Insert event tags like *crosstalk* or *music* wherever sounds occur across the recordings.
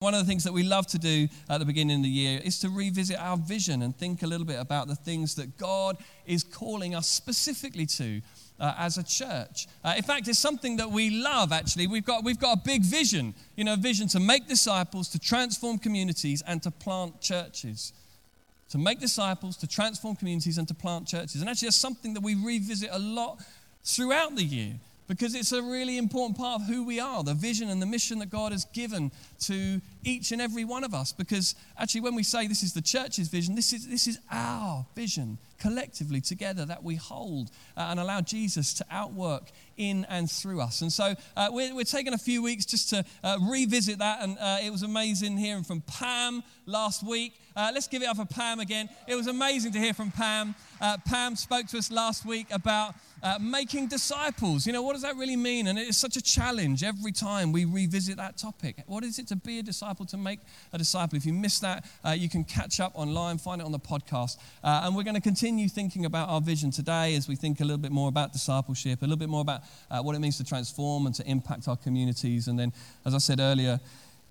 One of the things that we love to do at the beginning of the year is to revisit our vision and think a little bit about the things that God is calling us specifically to uh, as a church. Uh, in fact, it's something that we love, actually. We've got, we've got a big vision, you know, a vision to make disciples, to transform communities, and to plant churches. To make disciples, to transform communities, and to plant churches. And actually, that's something that we revisit a lot throughout the year because it's a really important part of who we are, the vision and the mission that God has given to each and every one of us. Because actually, when we say this is the church's vision, this is, this is our vision collectively together that we hold uh, and allow Jesus to outwork in and through us. And so uh, we're, we're, taking a few weeks just to uh, revisit that. And uh, it was amazing hearing from Pam last week. Uh, let's give it up for Pam again. It was amazing to hear from Pam. Uh, Pam spoke to us last week about uh, making disciples. You know, what does that really mean? And it's such a challenge every time we revisit that topic. What is it to be a disciple, to make a disciple? If you missed that, uh, you can catch up online, find it on the podcast. Uh, and we're going to continue thinking about our vision today as we think a little bit more about discipleship, a little bit more about uh, what it means to transform and to impact our communities. And then, as I said earlier,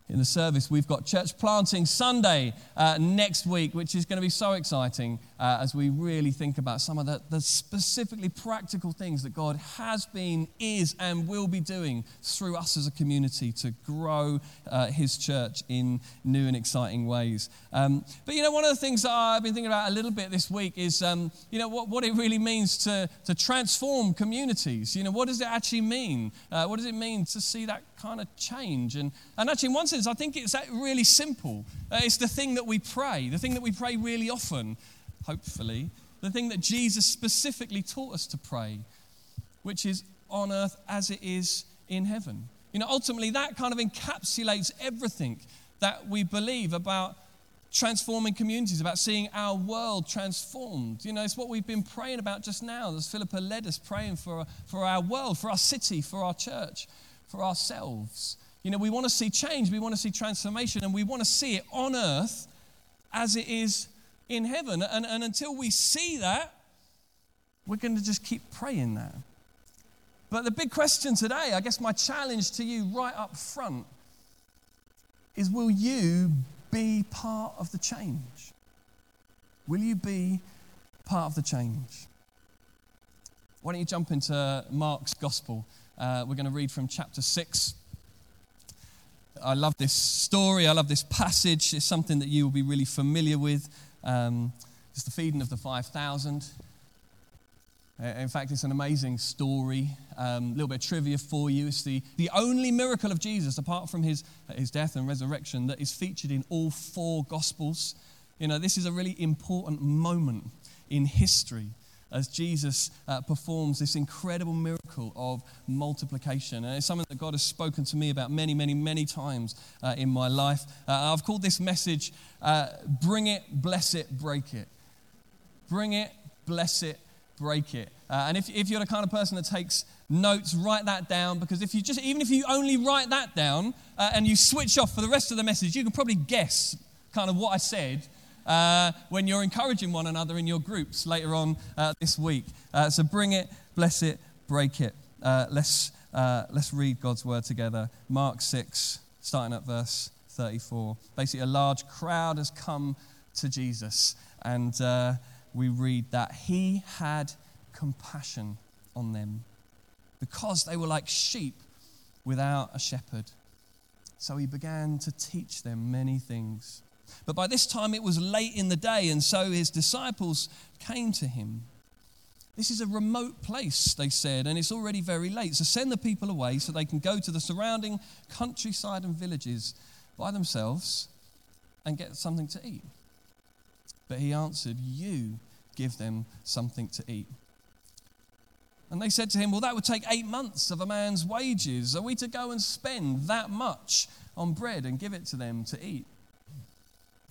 in the service. We've got Church Planting Sunday uh, next week, which is going to be so exciting uh, as we really think about some of the, the, specifically practical things that God has been, is, and will be doing through us as a community to grow uh, His church in new and exciting ways. Um, but you know, one of the things that I've been thinking about a little bit this week is, um, you know, what, what it really means to, to transform communities. You know, what does it actually mean? Uh, what does it mean to see that kind of change? And, and actually, in one sense, I think it's really simple. Uh, it's the thing that we pray, the thing that we pray really often, hopefully, the thing that Jesus specifically taught us to pray, which is on earth as it is in heaven. You know, ultimately, that kind of encapsulates everything that we believe about transforming communities, about seeing our world transformed. You know, it's what we've been praying about just now, as Philippa led us, praying for, for our world, for our city, for our church, for ourselves. You know, we want to see change, we want to see transformation, and we want to see it on earth as it is in heaven. And, and until we see that, we're going to just keep praying that. But the big question today, I guess my challenge to you right up front, is will you be part of the change? Will you be part of the change? Why don't you jump into Mark's gospel? Uh, we're going to read from chapter 6. I love this story. I love this passage. It's something that you will be really familiar with. Um, it's the feeding of the 5,000. Uh, in fact, it's an amazing story. A um, little bit of trivia for you. It's the, the only miracle of Jesus, apart from his, his death and resurrection, that is featured in all four Gospels. You know, this is a really important moment in history as Jesus uh, performs this incredible miracle of multiplication. And it's something that God has spoken to me about many, many, many times uh, in my life. Uh, I've called this message uh, Bring It, Bless It, Break It. Bring it, bless it, break it. Uh, and if, if you're the kind of person that takes notes, write that down because if you just, even if you only write that down uh, and you switch off for the rest of the message, you can probably guess kind of what I said uh, when you're encouraging one another in your groups later on uh, this week. Uh, so bring it, bless it, break it. Uh, let's, uh, let's read God's word together. Mark 6, starting at verse 34. Basically, a large crowd has come to Jesus, and uh, we read that he had compassion on them because they were like sheep without a shepherd. So he began to teach them many things. But by this time it was late in the day, and so his disciples came to him. This is a remote place, they said, and it's already very late. So send the people away so they can go to the surrounding countryside and villages by themselves and get something to eat. But he answered, You give them something to eat. And they said to him, Well, that would take eight months of a man's wages. Are we to go and spend that much on bread and give it to them to eat?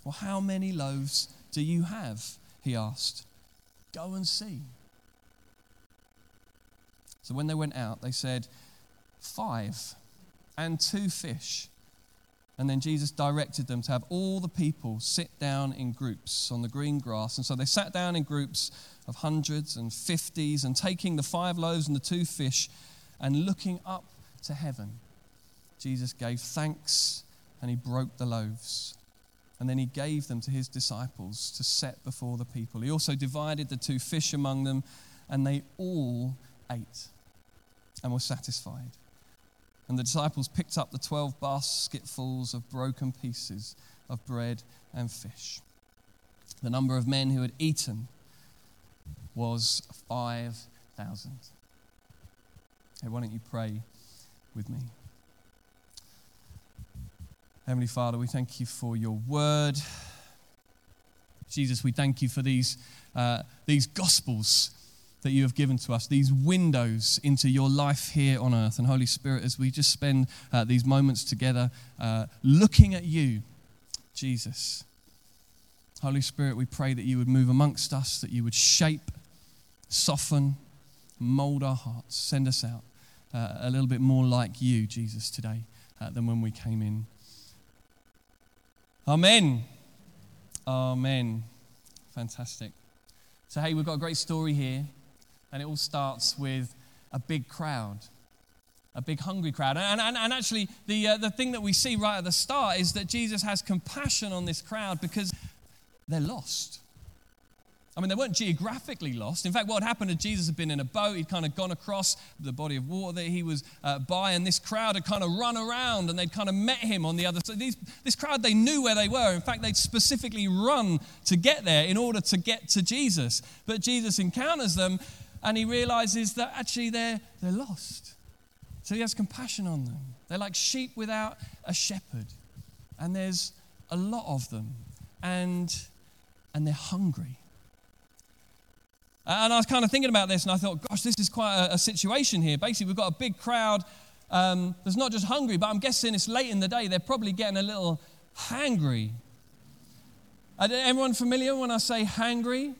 Well, how many loaves do you have? He asked. Go and see. So when they went out, they said, Five and two fish. And then Jesus directed them to have all the people sit down in groups on the green grass. And so they sat down in groups of hundreds and fifties, and taking the five loaves and the two fish and looking up to heaven, Jesus gave thanks and he broke the loaves. And then he gave them to his disciples to set before the people. He also divided the two fish among them, and they all ate and were satisfied. And the disciples picked up the 12 basketfuls of broken pieces of bread and fish. The number of men who had eaten was 5,000. Hey, why don't you pray with me? Heavenly Father, we thank you for your word. Jesus, we thank you for these, uh, these gospels that you have given to us, these windows into your life here on earth. And Holy Spirit, as we just spend uh, these moments together uh, looking at you, Jesus, Holy Spirit, we pray that you would move amongst us, that you would shape, soften, mold our hearts, send us out uh, a little bit more like you, Jesus, today uh, than when we came in. Amen. Amen. Fantastic. So, hey, we've got a great story here, and it all starts with a big crowd, a big hungry crowd. And, and, and actually, the, uh, the thing that we see right at the start is that Jesus has compassion on this crowd because they're lost. I mean, they weren't geographically lost. In fact, what had happened is Jesus had been in a boat. He'd kind of gone across the body of water that he was uh, by, and this crowd had kind of run around and they'd kind of met him on the other side. These, this crowd, they knew where they were. In fact, they'd specifically run to get there in order to get to Jesus. But Jesus encounters them and he realizes that actually they're, they're lost. So he has compassion on them. They're like sheep without a shepherd. And there's a lot of them. And, and they're hungry. And I was kind of thinking about this, and I thought, gosh, this is quite a, a situation here. Basically, we've got a big crowd um, that's not just hungry, but I'm guessing it's late in the day. They're probably getting a little hangry. Everyone familiar when I say hangry?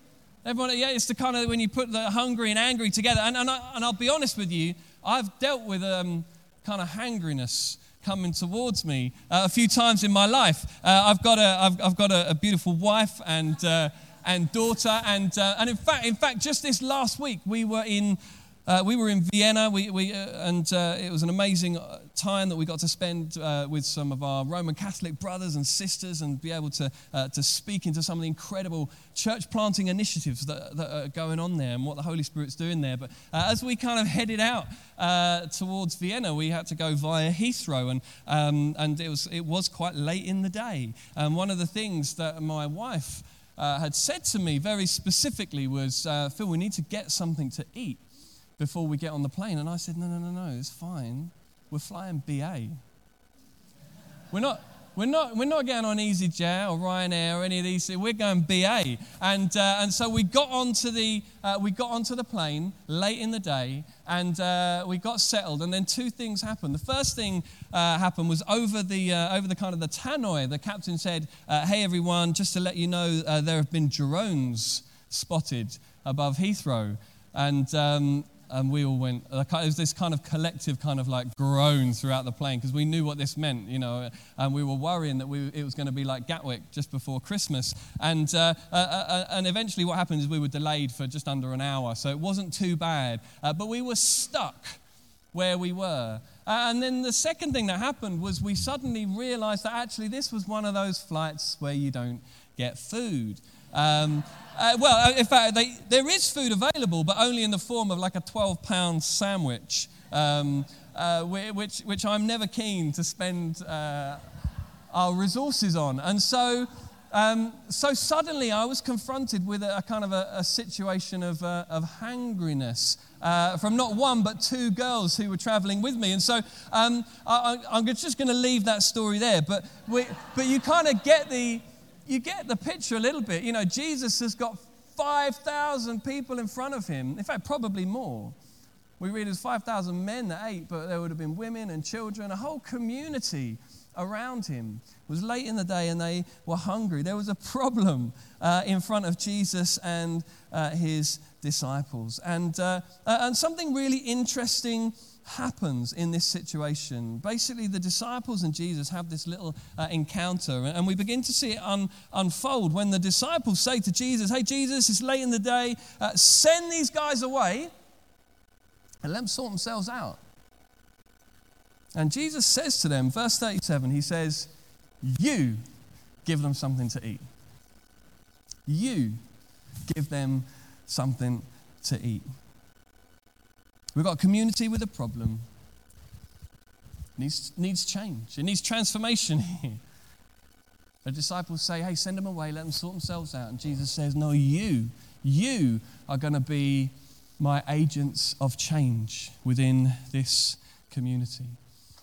Everyone, yeah, it's the kind of when you put the hungry and angry together. And, and, I, will be honest with you, I've dealt with um, kind of hangriness coming towards me uh, a few times in my life. Uh, I've got, a, I've, I've got a, a beautiful wife and. Uh, and daughter. And, uh, and in, fact, in fact, just this last week, we were in, uh, we were in Vienna, we, we, uh, and uh, it was an amazing uh, time that we got to spend uh, with some of our Roman Catholic brothers and sisters and be able to, to speak into some of the incredible church planting initiatives that, that are going on there and what the Holy Spirit's doing there. But as we kind of headed out towards Vienna, we had to go via Heathrow, and, um, and it, was, it was quite late in the day. And one of the things that my wife uh, had said to me very specifically was, uh, Phil, we need to get something to eat before we get on the plane. And I said, no, no, no, no, it's fine. We're flying BA. We're not, we're not, we're not getting on EasyJet or Ryanair or any of these. We're going BA. And, uh, and so we got, onto the, uh, we got onto the plane late in the day and uh, we got settled. And then two things happened. The first thing uh, happened was over the, uh, over the kind of the tannoy, the captain said, uh, Hey everyone, just to let you know, there have been drones spotted above Heathrow. And um, and we all went, it was this kind of collective kind of like groan throughout the plane because we knew what this meant, you know, and we were worrying that we, it was going to be like Gatwick just before Christmas. And, uh, uh, uh, and eventually what happened is we were delayed for just under an hour, so it wasn't too bad. Uh, but we were stuck where we were. and then the second thing that happened was we suddenly realized that actually this was one of those flights where you don't get food. Um, uh, well, uh, in fact, they, there is food available, but only in the form of like a 12 pound sandwich, um, uh, which, which I'm never keen to spend uh, our resources on. And so, um, so suddenly I was confronted with a, a kind of a, a situation of, uh, of hangriness. Uh, from not one but two girls who were traveling with me. And so um, I, am just going to leave that story there. But, we, but you kind of get the, you get the picture a little bit. You know, Jesus has got 5,000 people in front of him. In fact, probably more. We read there's 5,000 men that ate, but there would have been women and children, a whole community around him. It was late in the day and they were hungry. There was a problem uh, in front of Jesus and uh, his disciples. And, uh, uh and something really interesting happens in this situation. Basically, the disciples and Jesus have this little uh, encounter, and we begin to see it un- unfold when the disciples say to Jesus, Hey, Jesus, it's late in the day, uh, send these guys away and let them sort themselves out. And Jesus says to them, verse 37, He says, you give them something to eat. You give them something to eat. We've got a community with a problem. Needs, needs change. It needs transformation *laughs* here. The disciples say, hey, send them away, let them sort themselves out. And Jesus says, no, you, you are going to be my agents of change within this community.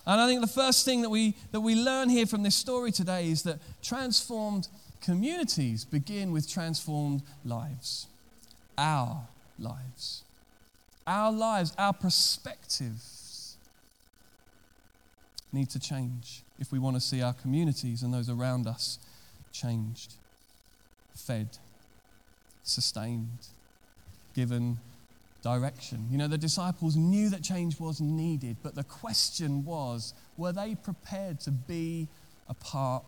And I think the first thing that we, that we learn here from this story today is that transformed communities begin with transformed lives. Our lives. Our lives, our perspectives need to change if we want to see our communities and those around us changed, fed, sustained, given direction. You know, the disciples knew that change was needed, but the question was were they prepared to be a part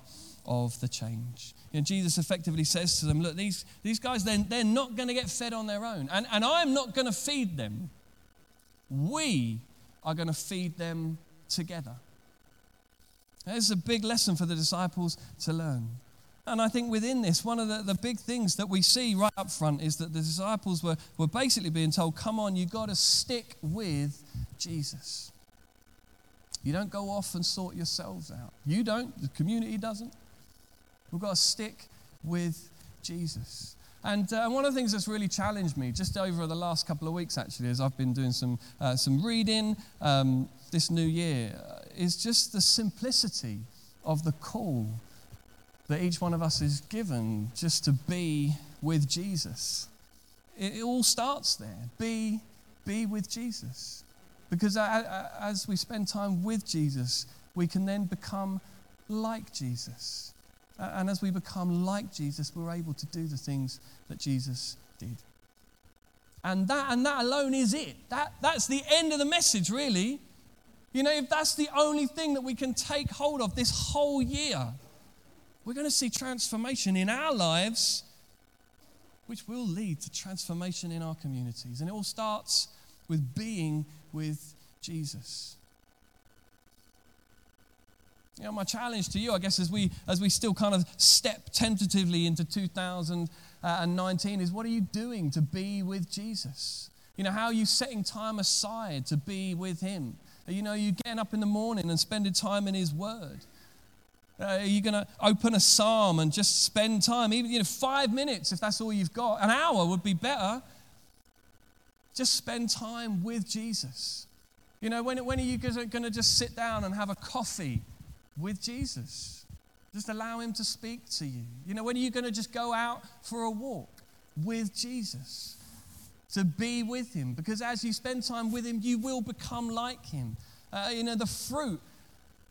of the change? Jesus effectively says to them, Look, these, these guys, they're, they're not going to get fed on their own, and, and I'm not going to feed them. We are going to feed them together. There's a big lesson for the disciples to learn. And I think within this, one of the, the big things that we see right up front is that the disciples were, were basically being told, come on, you've got to stick with Jesus. You don't go off and sort yourselves out. You don't, the community doesn't. We've got to stick with Jesus. And uh, one of the things that's really challenged me just over the last couple of weeks, actually, as I've been doing some, uh, some reading um, this new year, uh, is just the simplicity of the call that each one of us is given just to be with Jesus. It, it all starts there. Be, be with Jesus. Because as we spend time with Jesus, we can then become like Jesus. And as we become like Jesus, we're able to do the things that Jesus did. And that, and that alone is it. That, that's the end of the message, really. You know, if that's the only thing that we can take hold of this whole year, we're going to see transformation in our lives, which will lead to transformation in our communities. And it all starts with being with Jesus. You know, my challenge to you, I guess, as we, as we still kind of step tentatively into 2019 is what are you doing to be with Jesus? You know, how are you setting time aside to be with Him? You know, you getting up in the morning and spending time in His Word? Uh, are you going to open a psalm and just spend time, even you know, five minutes if that's all you've got? An hour would be better. Just spend time with Jesus. You know, when, when are you going to just sit down and have a coffee with Jesus. Just allow Him to speak to you. You know, when are you going to just go out for a walk with Jesus? To be with Him. Because as you spend time with Him, you will become like Him. Uh, you know, the fruit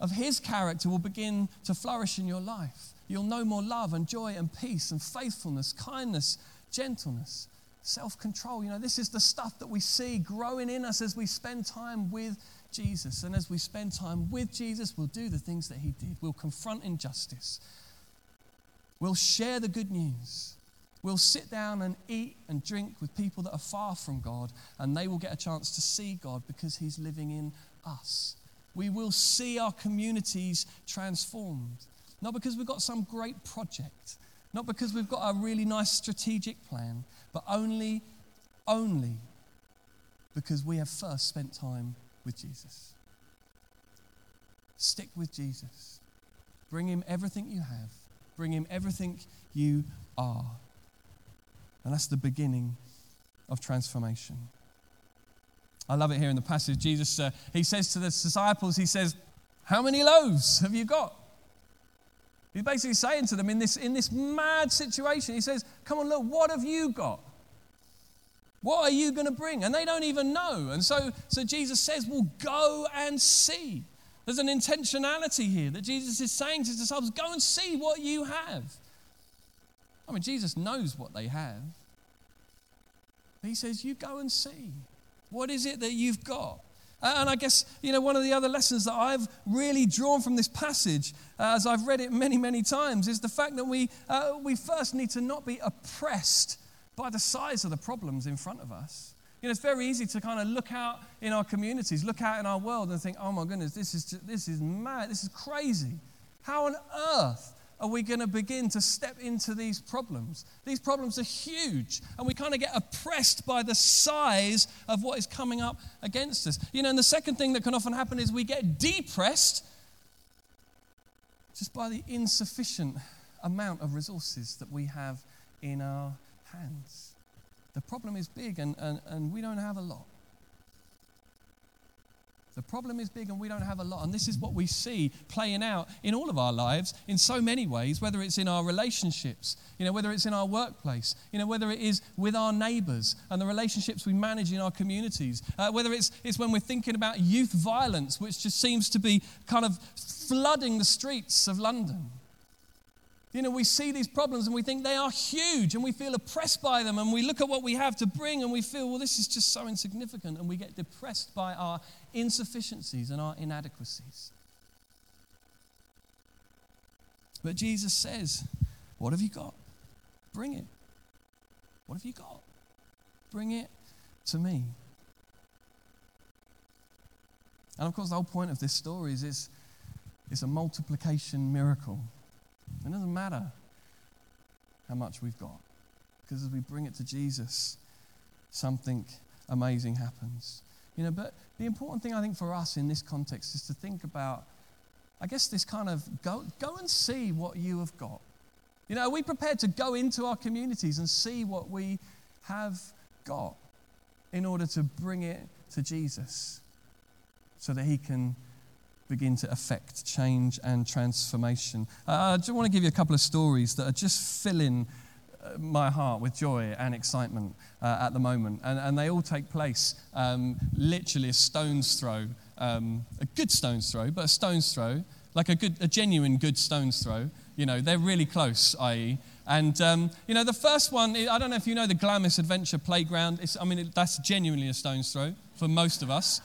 of His character will begin to flourish in your life. You'll know more love and joy and peace and faithfulness, kindness, gentleness, self control. You know, this is the stuff that we see growing in us as we spend time with Jesus. And as we spend time with Jesus, we'll do the things that he did. We'll confront injustice. We'll share the good news. We'll sit down and eat and drink with people that are far from God, and they will get a chance to see God because he's living in us. We will see our communities transformed. Not because we've got some great project, not because we've got a really nice strategic plan, but only, only because we have first spent time with Jesus. Stick with Jesus. Bring him everything you have, bring him everything you are. And that's the beginning of transformation. I love it here in the passage. Jesus, uh, he says to the disciples, he says, How many loaves have you got? He's basically saying to them in this, in this mad situation, he says, Come on, look, what have you got? What are you going to bring? And they don't even know. And so, so Jesus says, Well, go and see. There's an intentionality here that Jesus is saying to his disciples, Go and see what you have. I mean, Jesus knows what they have. He says, You go and see. What is it that you've got? And I guess, you know, one of the other lessons that I've really drawn from this passage, uh, as I've read it many, many times, is the fact that we, uh, we first need to not be oppressed by the size of the problems in front of us. You know, it's very easy to kind of look out in our communities, look out in our world and think, oh my goodness, this is, just, this is mad, this is crazy. How on earth are we going to begin to step into these problems? These problems are huge, and we kind of get oppressed by the size of what is coming up against us. You know, and the second thing that can often happen is we get depressed just by the insufficient amount of resources that we have in our hands. The problem is big, and, and, and we don't have a lot. The problem is big and we don't have a lot. And this is what we see playing out in all of our lives in so many ways, whether it's in our relationships, you know, whether it's in our workplace, you know, whether it is with our neighbors and the relationships we manage in our communities, uh, whether it's, it's when we're thinking about youth violence, which just seems to be kind of flooding the streets of London. You know, we see these problems and we think they are huge and we feel oppressed by them and we look at what we have to bring and we feel, well, this is just so insignificant and we get depressed by our insufficiencies and our inadequacies. But Jesus says, What have you got? Bring it. What have you got? Bring it to me. And of course, the whole point of this story is it's, it's a multiplication miracle. It doesn't matter how much we've got, because as we bring it to Jesus, something amazing happens. You know, but the important thing I think for us in this context is to think about, I guess, this kind of go, go and see what you have got. You know, are we prepared to go into our communities and see what we have got in order to bring it to Jesus so that he can begin to affect change and transformation. Uh, I just want to give you a couple of stories that are just filling uh, my heart with joy and excitement uh, at the moment. And, and, they all take place um, literally a stone's throw, um, a good stone's throw, but a stone's throw, like a, good, a genuine good stone's throw. You know, they're really close, i.e. And, um, you know, the first one, I don't know if you know the Glamis Adventure Playground. It's, I mean, it, that's genuinely a stone's throw for most of us.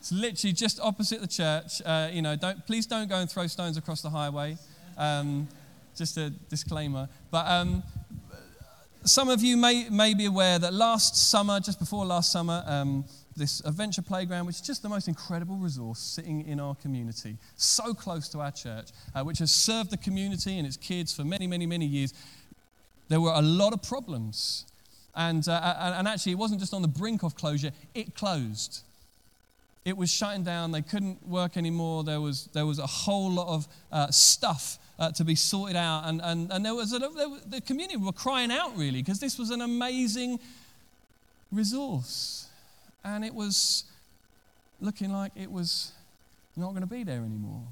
It's literally just opposite the church. Uh, you know, don't, please don't go and throw stones across the highway. Um, just a disclaimer. But um, some of you may, may be aware that last summer, just before last summer, um, this adventure playground, which is just the most incredible resource sitting in our community, so close to our church, uh, which has served the community and its kids for many, many, many years. There were a lot of problems. And, uh, and actually, it wasn't just on the brink of closure, it closed it was shutting down. They couldn't work anymore. There was, there was a whole lot of uh, stuff uh, to be sorted out. And, and, and there was a, there, the community were crying out, really, because this was an amazing resource. And it was looking like it was not going to be there anymore.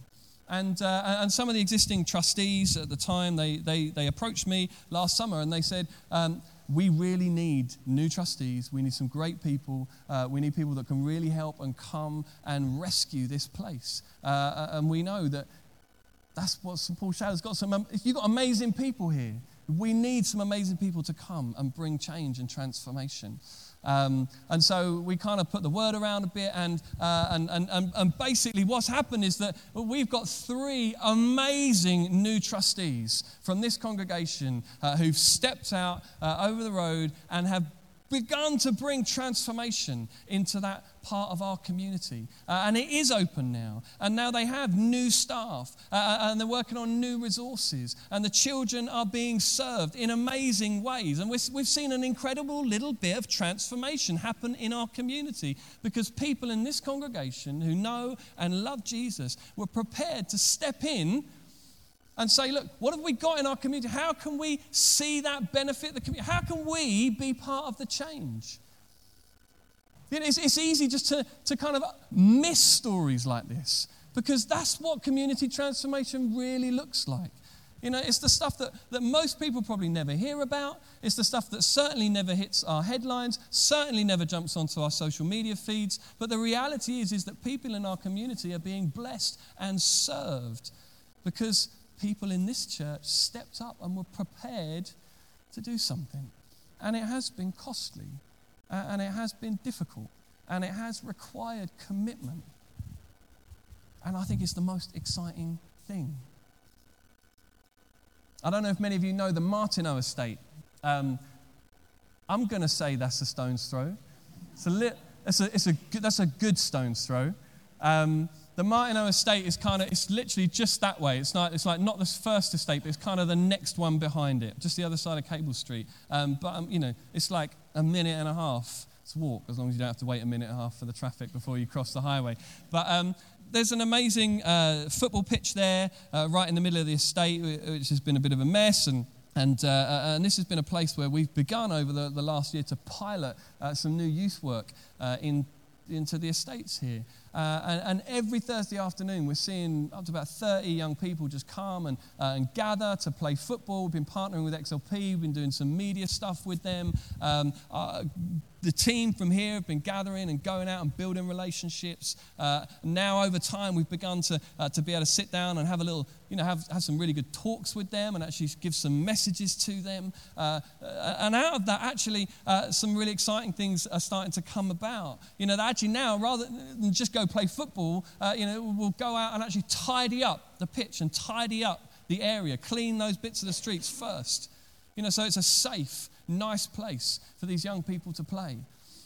And, uh, and some of the existing trustees at the time, they, they, they approached me last summer and they said, um, we really need new trustees. We need some great people. Uh, we need people that can really help and come and rescue this place. Uh, and we know that that's what St. Paul Shadwell's got. Some, you've got amazing people here. We need some amazing people to come and bring change and transformation. Um, and so we kind of put the word around a bit, and, uh, and, and, and, and, basically what's happened is that we've got three amazing new trustees from this congregation uh, who've stepped out uh, over the road and have begun to bring transformation into that part of our community. Uh, and it is open now. And now they have new staff uh, uh, and they're working on new resources. And the children are being served in amazing ways. And we've seen an incredible little bit of transformation happen in our community because people in this congregation who know and love Jesus were prepared to step in and say, look, what have we got in our community? How can we see that benefit the community? How can we be part of the change? You know, it's, it's easy just to, to kind of miss stories like this because that's what community transformation really looks like. You know, it's the stuff that, that most people probably never hear about. It's the stuff that certainly never hits our headlines, certainly never jumps onto our social media feeds. But the reality is, is that people in our community are being blessed and served because people in this church stepped up and were prepared to do something. And it has been costly, and it has been difficult, and it has required commitment. And I think it's the most exciting thing. I don't know if many of you know the Martineau estate. Um, I'm going to say that's a stone's throw. It's a, it's a, it's a, that's a good stone's throw. Um, the Martineau estate is kind of, it's literally just that way. It's, not, it's like not the first estate, but it's kind of the next one behind it, just the other side of Cable Street. Um, but, um, you know, it's like a minute and a half to walk, as long as you don't have to wait a minute and a half for the traffic before you cross the highway. But um, there's an amazing uh, football pitch there, uh, right in the middle of the estate, which has been a bit of a mess. And and, uh, uh, and, this has been a place where we've begun over the, the last year to pilot uh, some new youth work uh, in, into the estates here. Uh, and, and, every Thursday afternoon, we're seeing up to about 30 young people just come and, uh, and gather to play football. We've been partnering with XLP, we've been doing some media stuff with them. Um, uh, the team from here have been gathering and going out and building relationships. Uh, now, over time, we've begun to, uh, to be able to sit down and have a little, you know, have, have some really good talks with them and actually give some messages to them. Uh, and out of that, actually, some really exciting things are starting to come about. You know, that actually now, rather than just go play football, uh, you know, we'll go out and actually tidy up the pitch and tidy up the area, clean those bits of the streets first. You know, so it's a safe, nice place for these young people to play.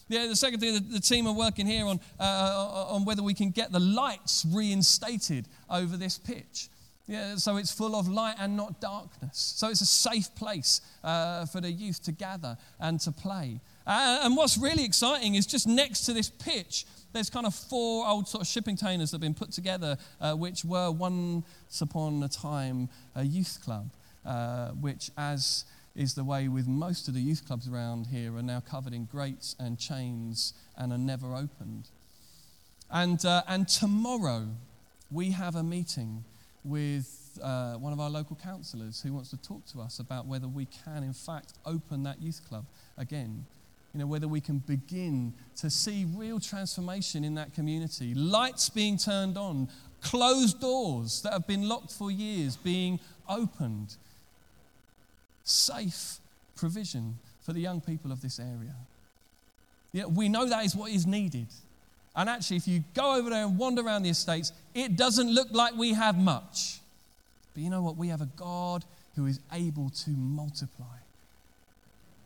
Yeah, the second thing, the, the team are working here on, uh, uh, on whether we can get the lights reinstated over this pitch. Yeah, so it's full of light and not darkness. So it's a safe place uh, for the youth to gather and to play. Uh, and what's really exciting is just next to this pitch, there's kind of four old sort of shipping containers that have been put together, uh, which were once upon a time a youth club, uh, which, as is the way with most of the youth clubs around here, are now covered in grates and chains and are never opened. And, uh, and tomorrow, we have a meeting with uh, one of our local councillors who wants to talk to us about whether we can, in fact, open that youth club again. You know, whether we can begin to see real transformation in that community, lights being turned on, closed doors that have been locked for years being opened, safe provision for the young people of this area. Yeah, we know that is what is needed. And actually, if you go over there and wander around the estates, it doesn't look like we have much. But you know what? We have a God who is able to multiply.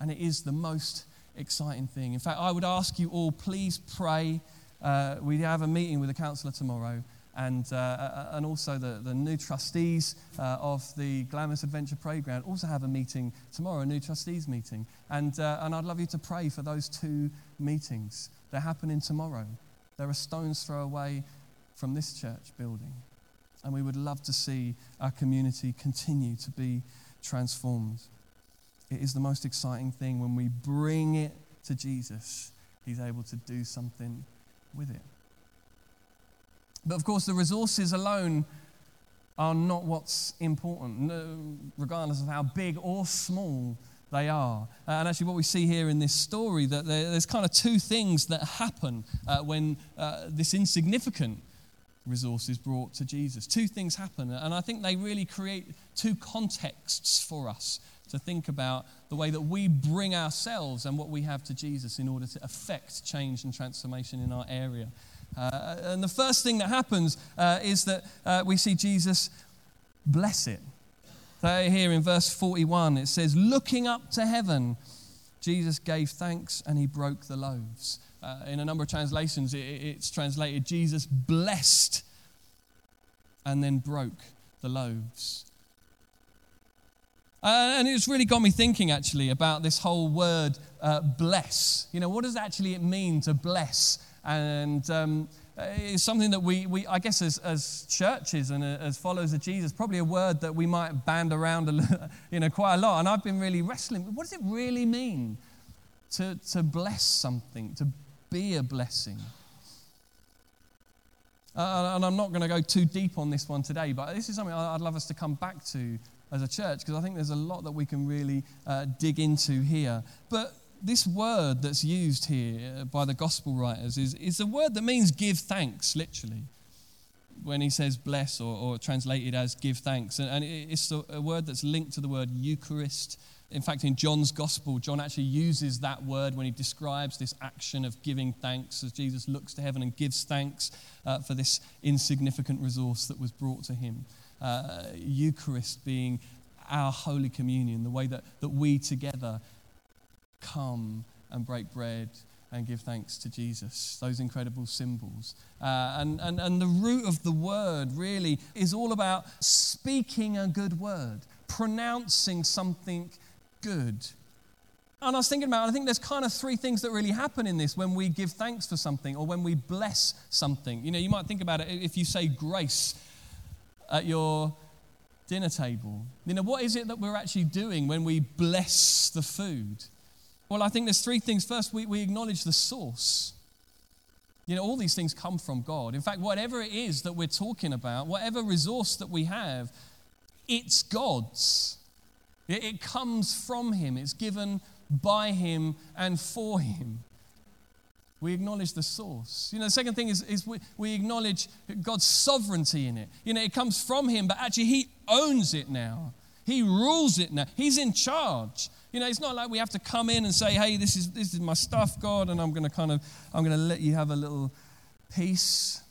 And it is the most exciting thing. In fact, I would ask you all, please pray. Uh, we have a meeting with the councillor tomorrow and, uh, uh, and also the, the new trustees uh, of the Glamis Adventure Playground also have a meeting tomorrow, a new trustees meeting. And, uh, and I'd love you to pray for those two meetings. They're happening tomorrow. They're a stone's throw away from this church building. And we would love to see our community continue to be transformed. It is the most exciting thing when we bring it to Jesus, He's able to do something with it. But of course, the resources alone are not what's important, regardless of how big or small they are. And actually, what we see here in this story, that there's kind of two things that happen uh, when uh, this insignificant resource is brought to Jesus. Two things happen, and I think they really create two contexts for us to think about the way that we bring ourselves and what we have to Jesus in order to affect change and transformation in our area. Uh, and the first thing that happens uh, is that uh, we see Jesus bless it. So here in verse 41, it says, Looking up to heaven, Jesus gave thanks and he broke the loaves. Uh, in a number of translations, it, it's translated, Jesus blessed and then broke the loaves. Uh, and it's really got me thinking actually about this whole word uh, bless. You know, what does actually it mean to bless? And um, it's something that we, we I guess, as, as churches and uh, as followers of Jesus, probably a word that we might band around a, *laughs* you know, quite a lot. And I've been really wrestling. What does it really mean to, to bless something, to be a blessing? Uh, and I'm not going to go too deep on this one today, but this is something I'd love us to come back to as a church because I think there's a lot that we can really uh, dig into here. But this word that's used here by the gospel writers is, is a word that means give thanks, literally. When he says bless or, or translated as give thanks. And, and it's a, a word that's linked to the word Eucharist. In fact, in John's gospel, John actually uses that word when he describes this action of giving thanks as Jesus looks to heaven and gives thanks uh, for this insignificant resource that was brought to him uh, Eucharist being our Holy Communion, the way that, that we together come and break bread and give thanks to Jesus, those incredible symbols. Uh, and, and, and the root of the word really is all about speaking a good word, pronouncing something good. And I was thinking about, I think there's kind of three things that really happen in this when we give thanks for something or when we bless something. You know, you might think about it if you say grace at your dinner table. You know, what is it that we're actually doing when we bless the food? Well, I think there's three things. First, we, we acknowledge the source. You know, all these things come from God. In fact, whatever it is that we're talking about, whatever resource that we have, it's God's. It, it comes from Him, it's given by Him and for Him. We acknowledge the source. You know, the second thing is, is we, we acknowledge God's sovereignty in it. You know, it comes from Him, but actually He owns it now. He rules it now. He's in charge. You know, it's not like we have to come in and say, hey, this is, this is my stuff, God, and I'm going to kind of, I'm going to let you have a little piece.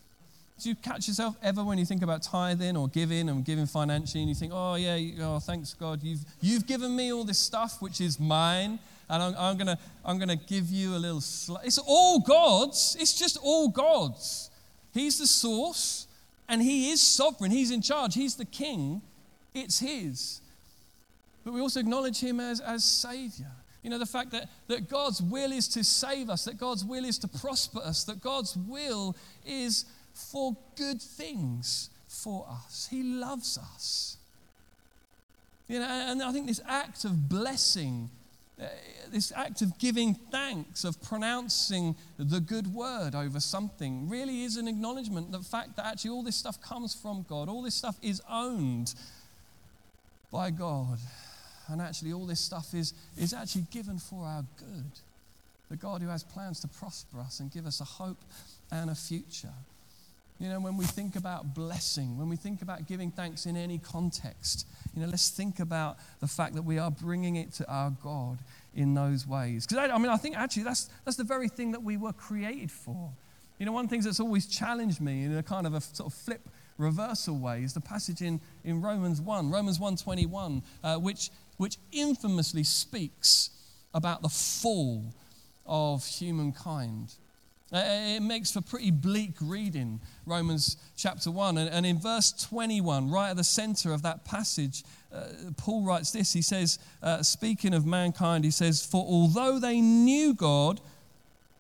Do you catch yourself ever when you think about tithing or giving and giving financially and you think, oh, yeah, oh, thanks, God, you've, you've given me all this stuff which is mine, and I'm, I'm going to I'm gonna give you a little sl-. It's all God's. It's just all God's. He's the source, and He is sovereign. He's in charge. He's the king. It's His. But we also acknowledge Him as, as Savior. You know, the fact that, that God's will is to save us, that God's will is to prosper us, that God's will is for good things for us. He loves us. You know, and I think this act of blessing, Uh, this act of giving thanks, of pronouncing the good word over something, really is an acknowledgement the fact that actually all this stuff comes from God, all this stuff is owned by God. And actually, all this stuff is, is actually given for our good. The God who has plans to prosper us and give us a hope and a future. You know, when we think about blessing, when we think about giving thanks in any context, you know, let's think about the fact that we are bringing it to our God in those ways. Because, I, I mean, I think actually that's, that's the very thing that we were created for. You know, one of the things that's always challenged me in a kind of a sort of flip reversal way is the passage in, in Romans 1, Romans 1.21, uh, which, which infamously speaks about the fall of humankind. Uh, it makes for pretty bleak reading, Romans chapter 1. And, in verse 21, right at the center of that passage, uh, Paul writes this. He says, uh, speaking of mankind, he says, For although they knew God,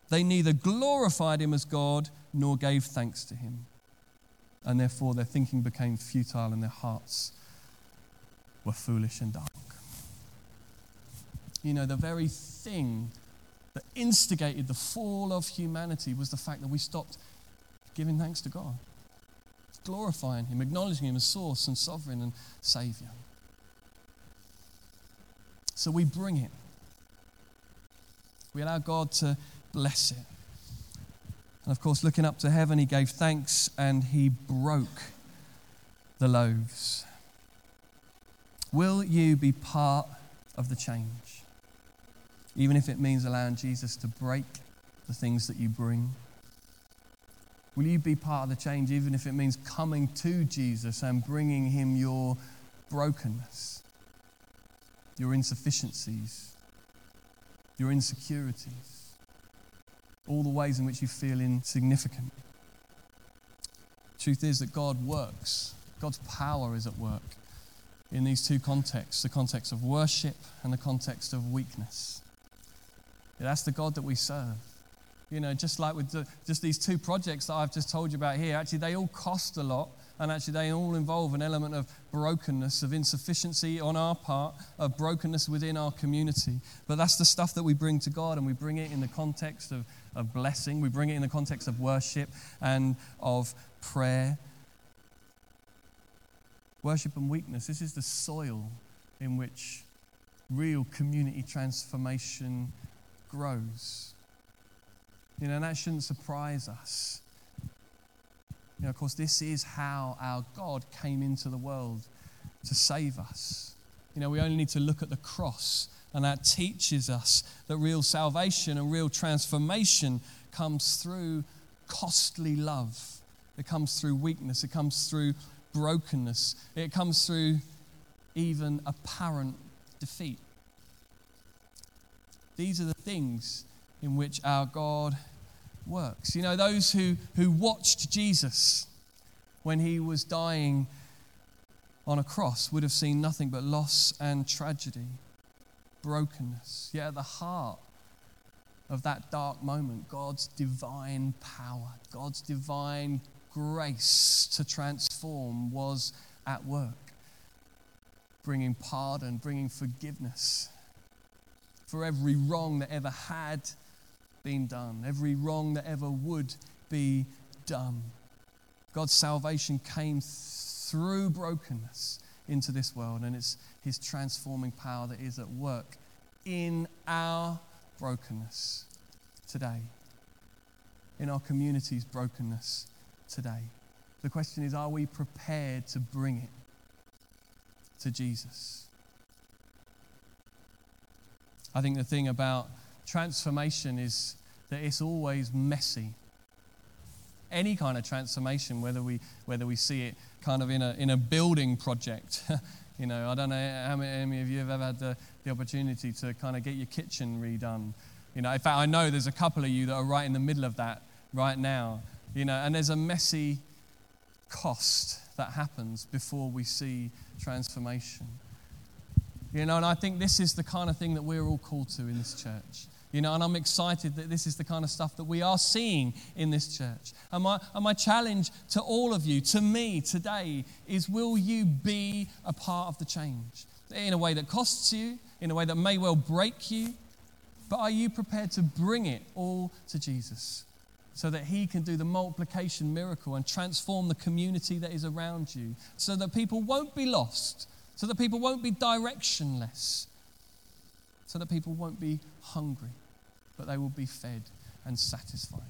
they neither glorified him as God nor gave thanks to him. And therefore their thinking became futile and their hearts were foolish and dark. You know, the very thing that instigated the fall of humanity was the fact that we stopped giving thanks to God, glorifying Him, acknowledging Him as source and sovereign and Savior. So we bring it. We allow God to bless it. And of course, looking up to heaven, He gave thanks and He broke the loaves. Will you be part of the change? Even if it means allowing Jesus to break the things that you bring? Will you be part of the change, even if it means coming to Jesus and bringing him your brokenness, your insufficiencies, your insecurities, all the ways in which you feel insignificant? Truth is that God works, God's power is at work in these two contexts the context of worship and the context of weakness. That's the God that we serve. You know, just like with the, just these two projects that I've just told you about here, actually, they all cost a lot, and actually, they all involve an element of brokenness, of insufficiency on our part, of brokenness within our community. But that's the stuff that we bring to God, and we bring it in the context of, of blessing, we bring it in the context of worship and of prayer. Worship and weakness this is the soil in which real community transformation grows. You know, and that shouldn't surprise us. You know, of course, this is how our God came into the world to save us. You know, we only need to look at the cross, and that teaches us that real salvation and real transformation comes through costly love. It comes through weakness. It comes through brokenness. It comes through even apparent defeat. These are the things in which our God works. You know, those who, who watched Jesus when he was dying on a cross would have seen nothing but loss and tragedy, brokenness. Yet at the heart of that dark moment, God's divine power, God's divine grace to transform was at work, bringing pardon, bringing forgiveness for every wrong that ever had been done, every wrong that ever would be done. God's salvation came through brokenness into this world, and it's His transforming power that is at work in our brokenness today, in our community's brokenness today. The question is are we prepared to bring it to Jesus? I think the thing about transformation is that it's always messy any kind of transformation, whether we, whether we see it kind of in a, in a building project. *laughs* you know, I don't know how many, of you have ever had the, the opportunity to kind of get your kitchen redone. You know, in fact, I know there's a couple of you that are right in the middle of that right now. You know, and there's a messy cost that happens before we see transformation. You know, and I think this is the kind of thing that we're all called to in this church. You know, and I'm excited that this is the kind of stuff that we are seeing in this church. And my, and my challenge to all of you, to me today, is will you be a part of the change? In a way that costs you, in a way that may well break you, but are you prepared to bring it all to Jesus? so that He can do the multiplication miracle and transform the community that is around you, so that people won't be lost, so that people won't be directionless, so that people won't be hungry but they will be fed and satisfied.